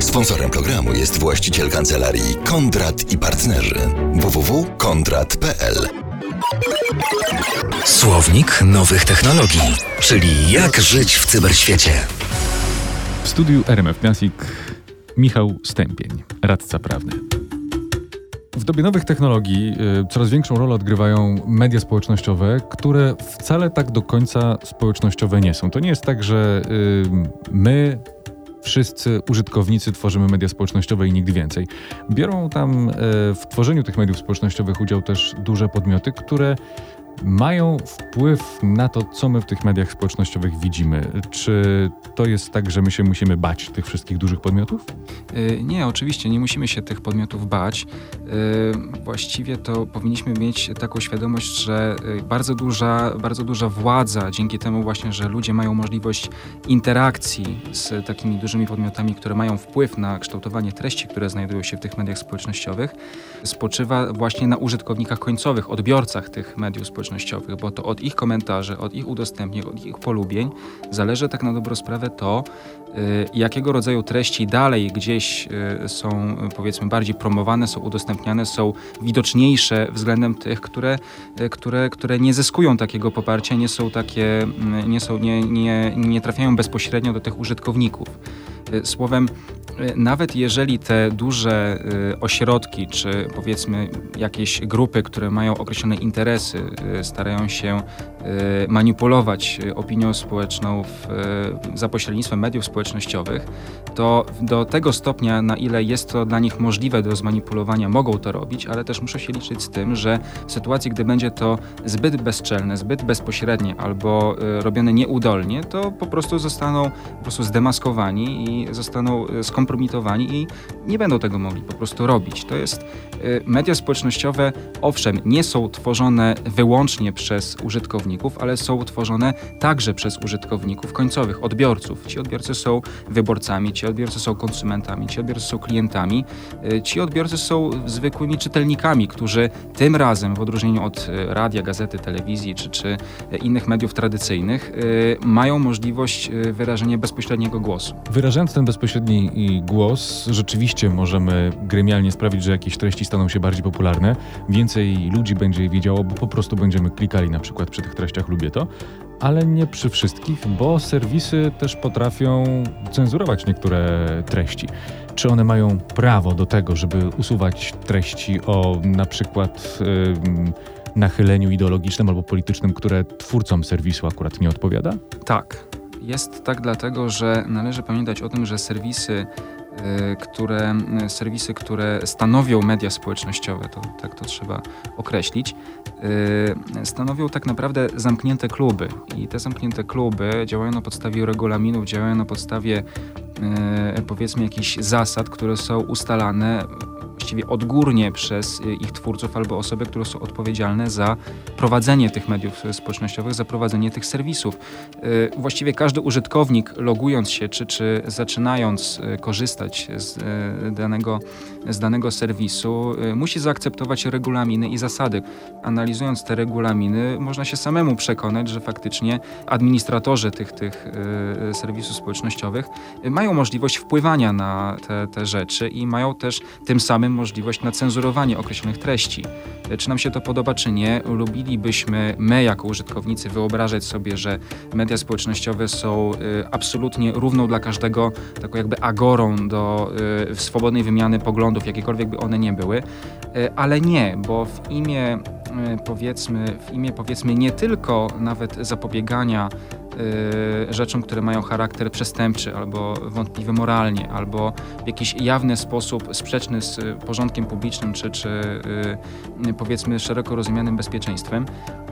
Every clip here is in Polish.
Sponsorem programu jest właściciel kancelarii Kondrat i Partnerzy www.kondrat.pl. Słownik nowych technologii, czyli jak żyć w cyberświecie. W studiu RMF Classic Michał Stępień, radca prawny. W dobie nowych technologii y, coraz większą rolę odgrywają media społecznościowe, które wcale tak do końca społecznościowe nie są. To nie jest tak, że y, my, wszyscy użytkownicy tworzymy media społecznościowe i nikt więcej. Biorą tam y, w tworzeniu tych mediów społecznościowych udział też duże podmioty, które mają wpływ na to, co my w tych mediach społecznościowych widzimy. Czy to jest tak, że my się musimy bać tych wszystkich dużych podmiotów? Y, nie, oczywiście nie musimy się tych podmiotów bać. Y, właściwie to powinniśmy mieć taką świadomość, że y, bardzo duża, bardzo duża władza, dzięki temu właśnie, że ludzie mają możliwość interakcji z takimi dużymi podmiotami, które mają wpływ na kształtowanie treści, które znajdują się w tych mediach społecznościowych, spoczywa właśnie na użytkownikach końcowych, odbiorcach tych mediów społecznościowych społecznościowych, bo to od ich komentarzy, od ich udostępnień, od ich polubień zależy tak na dobrą sprawę to, y, jakiego rodzaju treści dalej gdzieś y, są powiedzmy bardziej promowane, są udostępniane, są widoczniejsze względem tych, które, y, które, które nie zyskują takiego poparcia, nie są takie, mm, nie, są, nie, nie, nie trafiają bezpośrednio do tych użytkowników. Słowem, nawet jeżeli te duże ośrodki, czy powiedzmy jakieś grupy, które mają określone interesy, starają się manipulować opinią społeczną w, za pośrednictwem mediów społecznościowych, to do tego stopnia, na ile jest to dla nich możliwe do zmanipulowania, mogą to robić, ale też muszą się liczyć z tym, że w sytuacji, gdy będzie to zbyt bezczelne, zbyt bezpośrednie albo robione nieudolnie, to po prostu zostaną po prostu zdemaskowani i zostaną skompromitowani i nie będą tego mogli po prostu robić. To jest media społecznościowe, owszem, nie są tworzone wyłącznie przez użytkowników, ale są tworzone także przez użytkowników końcowych, odbiorców. Ci odbiorcy są wyborcami, ci odbiorcy są konsumentami, ci odbiorcy są klientami, y, ci odbiorcy są zwykłymi czytelnikami, którzy tym razem, w odróżnieniu od y, radia, gazety, telewizji czy, czy innych mediów tradycyjnych, y, mają możliwość wyrażenia bezpośredniego głosu. Wyrażając ten bezpośredni głos, rzeczywiście możemy gremialnie sprawić, że jakieś treści staną się bardziej popularne, więcej ludzi będzie je wiedziało, bo po prostu będziemy klikali na przykład przy tych treściach lubię to, ale nie przy wszystkich, bo serwisy też potrafią cenzurować niektóre treści. Czy one mają prawo do tego, żeby usuwać treści o na przykład yy, nachyleniu ideologicznym albo politycznym, które twórcom serwisu akurat nie odpowiada? Tak. Jest tak dlatego, że należy pamiętać o tym, że serwisy które, y, serwisy, które stanowią media społecznościowe, to tak to trzeba określić, y, stanowią tak naprawdę zamknięte kluby. I te zamknięte kluby działają na podstawie regulaminów, działają na podstawie powiedzmy jakichś zasad, które są ustalane właściwie odgórnie przez y, ich twórców albo osoby, które są odpowiedzialne za prowadzenie tych mediów społecznościowych, za prowadzenie tych serwisów. Y, właściwie każdy użytkownik logując się czy, czy zaczynając y, korzystać z danego, z danego serwisu musi zaakceptować regulaminy i zasady. Analizując te regulaminy można się samemu przekonać, że faktycznie administratorzy tych, tych serwisów społecznościowych mają możliwość wpływania na te, te rzeczy i mają też tym samym możliwość na cenzurowanie określonych treści. Czy nam się to podoba, czy nie, lubilibyśmy my, jako użytkownicy, wyobrażać sobie, że media społecznościowe są y, absolutnie równą dla każdego, taką jakby agorą do y, swobodnej wymiany poglądów, jakiekolwiek by one nie były, ale nie, bo w imię powiedzmy, w imię powiedzmy nie tylko nawet zapobiegania rzeczom, które mają charakter przestępczy albo wątpliwy moralnie, albo w jakiś jawny sposób sprzeczny z porządkiem publicznym, czy, czy y, powiedzmy szeroko rozumianym bezpieczeństwem, y,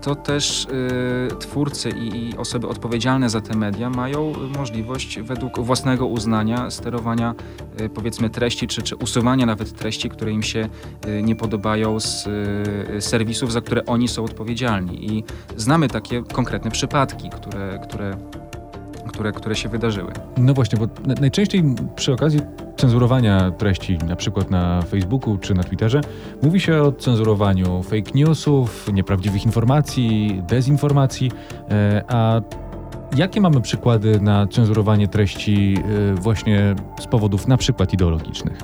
to też y, twórcy i, osoby odpowiedzialne za te media mają możliwość według własnego uznania sterowania powiedzmy treści, czy, czy usuwania nawet treści, które im się nie podobają z serwisów, za które oni są odpowiedzialni. I znamy takie konkretne przypadki, które, które które, które się wydarzyły. No właśnie, bo najczęściej przy okazji cenzurowania treści, na przykład na Facebooku czy na Twitterze, mówi się o cenzurowaniu fake newsów, nieprawdziwych informacji, dezinformacji, e, a Jakie mamy przykłady na cenzurowanie treści właśnie z powodów na przykład ideologicznych?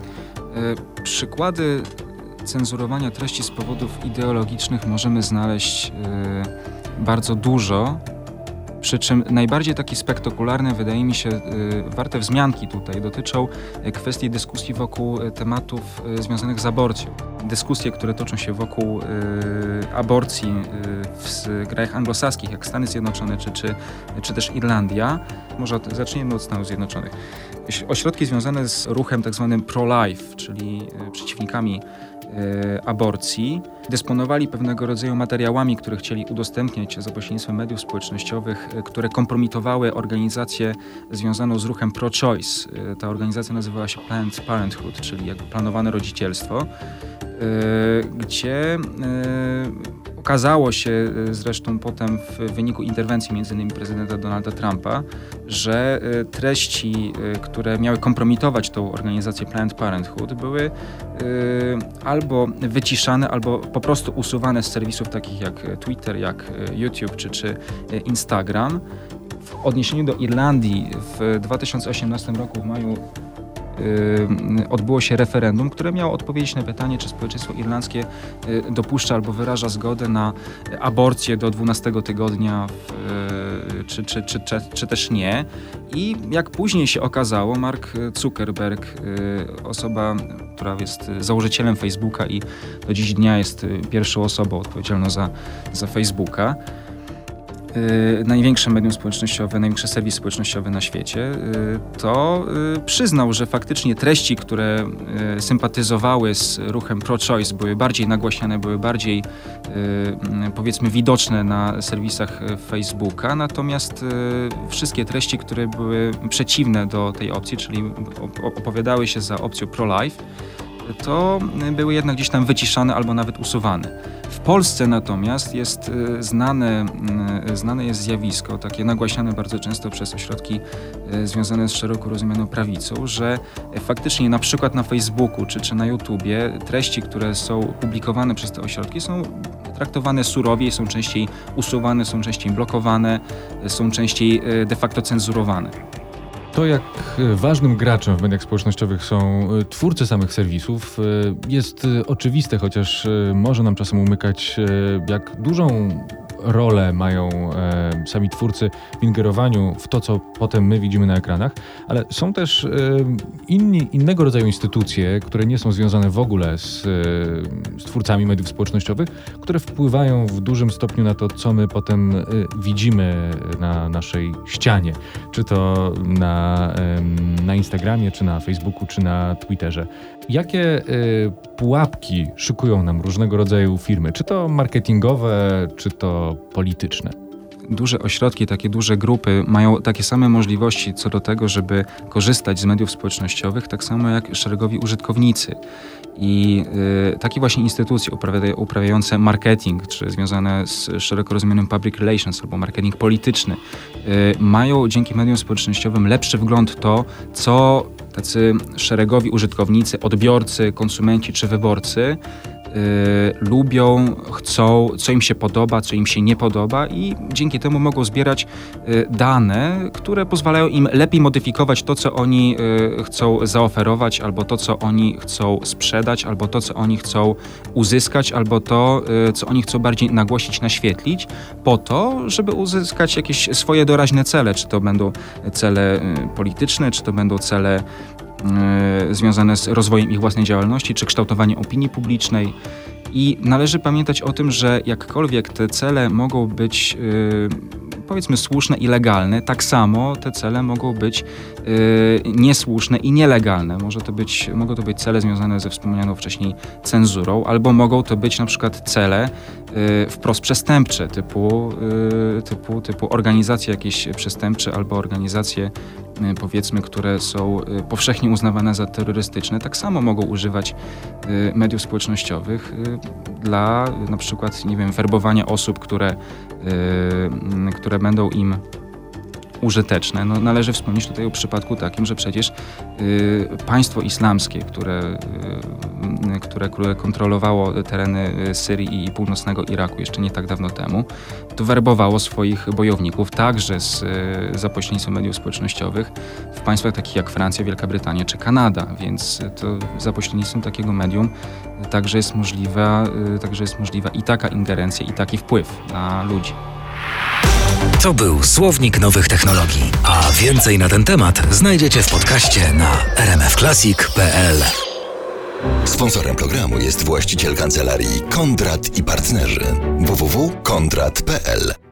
Przykłady cenzurowania treści z powodów ideologicznych możemy znaleźć bardzo dużo. Przy czym najbardziej takie spektakularne, wydaje mi się, y, warte wzmianki tutaj dotyczą y, kwestii dyskusji wokół y, tematów związanych z aborcją. Dyskusje, które toczą się wokół aborcji w krajach anglosaskich, jak Stany Zjednoczone czy, czy, czy też Irlandia. Może zaczniemy od Stanów Zjednoczonych. Ośrodki związane z ruchem. Tak pro-life, czyli przeciwnikami aborcji, dysponowali pewnego rodzaju materiałami, które chcieli udostępniać za pośrednictwem mediów społecznościowych, e, które kompromitowały organizację związaną z ruchem pro-choice. E, ta organizacja nazywała się Planned Parenthood, czyli jakby planowane rodzicielstwo, gdzie Okazało się y, zresztą potem w wyniku interwencji m.in. prezydenta Donalda Trumpa, że y, treści, y, które miały kompromitować tą organizację Planned Parenthood, były albo wyciszane, albo po prostu usuwane z serwisów takich jak Twitter, jak YouTube czy, czy Instagram. W odniesieniu do Irlandii w 2018 roku w maju odbyło się referendum, które miało odpowiedzieć na pytanie, czy społeczeństwo irlandzkie y, dopuszcza albo wyraża zgodę na aborcję do 12 tygodnia, y, czy, czy, czy, czy, też nie. I jak później się okazało, Mark Zuckerberg, osoba, która jest założycielem Facebooka i do dziś dnia jest pierwszą osobą odpowiedzialną za, za Facebooka, Y, największe medium społecznościowe, największy serwis społecznościowy na świecie, y, to y, przyznał, że faktycznie treści, które sympatyzowały z ruchem pro-choice, były bardziej nagłaśniane, były bardziej powiedzmy widoczne na serwisach Facebooka, natomiast wszystkie treści, które były przeciwne do tej opcji, czyli opowiadały się za opcją pro-life, to były jednak gdzieś tam wyciszane albo nawet usuwane. W Polsce natomiast jest y, znane, y, znane jest zjawisko, takie nagłaśniane bardzo często przez ośrodki y, związane z szeroko rozumianą prawicą, że faktycznie na przykład na Facebooku czy, czy na YouTubie treści, które są publikowane przez te ośrodki są traktowane surowiej, są częściej usuwane, są częściej blokowane, są częściej de facto cenzurowane. To, jak ważnym graczem w mediach społecznościowych są e, twórcy samych serwisów, e, jest e, oczywiste, chociaż może nam czasem umykać, jak dużą rolę mają e, sami twórcy w ingerowaniu w to, co potem my widzimy na ekranach, ale są też e, inni, innego rodzaju instytucje, które nie są związane w ogóle z, e, z twórcami mediów społecznościowych, które wpływają w dużym stopniu na to, co my potem e, widzimy na naszej ścianie, czy to na, na Instagramie, czy na Facebooku, czy na Twitterze. Jakie y, pułapki szykują nam różnego rodzaju firmy? Czy to marketingowe, czy to polityczne? duże ośrodki, takie duże grupy mają takie same możliwości co do tego, żeby korzystać z mediów społecznościowych, tak samo jak szeregowi użytkownicy. I y, takie właśnie instytucje uprawiające marketing, czy związane z szeroko rozumianym public relations albo marketing polityczny, y, mają dzięki mediom społecznościowym lepszy wgląd to, co tacy szeregowi użytkownicy, odbiorcy, konsumenci czy wyborcy lubią, chcą, co im się podoba, co im się nie podoba i dzięki temu mogą zbierać y, dane, które pozwalają im lepiej modyfikować to, co oni y, chcą zaoferować, albo to, co oni chcą sprzedać, albo to, co oni chcą uzyskać, albo to, y, co oni chcą bardziej nagłosić, naświetlić, po to, żeby uzyskać jakieś swoje doraźne cele, czy to będą cele y, polityczne, czy to będą cele y, związane z rozwojem ich własnej działalności, czy kształtowaniem opinii publicznej. I należy pamiętać o tym, że jakkolwiek te cele mogą być yy, powiedzmy słuszne i legalne, tak samo te cele mogą być yy, niesłuszne i nielegalne. Może to być, mogą to być cele związane ze wspomnianą wcześniej cenzurą, albo mogą to być na przykład cele wprost przestępcze, typu, typu, typu organizacje jakieś przestępcze albo organizacje powiedzmy, które są y, powszechnie uznawane za terrorystyczne, tak samo mogą używać y, mediów społecznościowych dla na przykład, nie wiem, werbowania osób, które, które będą im użyteczne. No, należy wspomnieć tutaj o przypadku takim, że przecież y, państwo islamskie, które, y, które, które kontrolowało tereny Syrii i północnego Iraku jeszcze nie tak dawno temu, to werbowało swoich bojowników także z, za pośrednictwem mediów społecznościowych w państwach takich jak Francja, Wielka Brytania czy Kanada, więc to za pośrednictwem takiego medium także jest możliwa, y, także jest możliwa i taka ingerencja, i taki wpływ na ludzi. To był Słownik Nowych Technologii, a więcej na ten temat znajdziecie w podcaście na rmfclassic.pl. Sponsorem programu jest właściciel kancelarii Kondrat i Partnerzy. www.kondrat.pl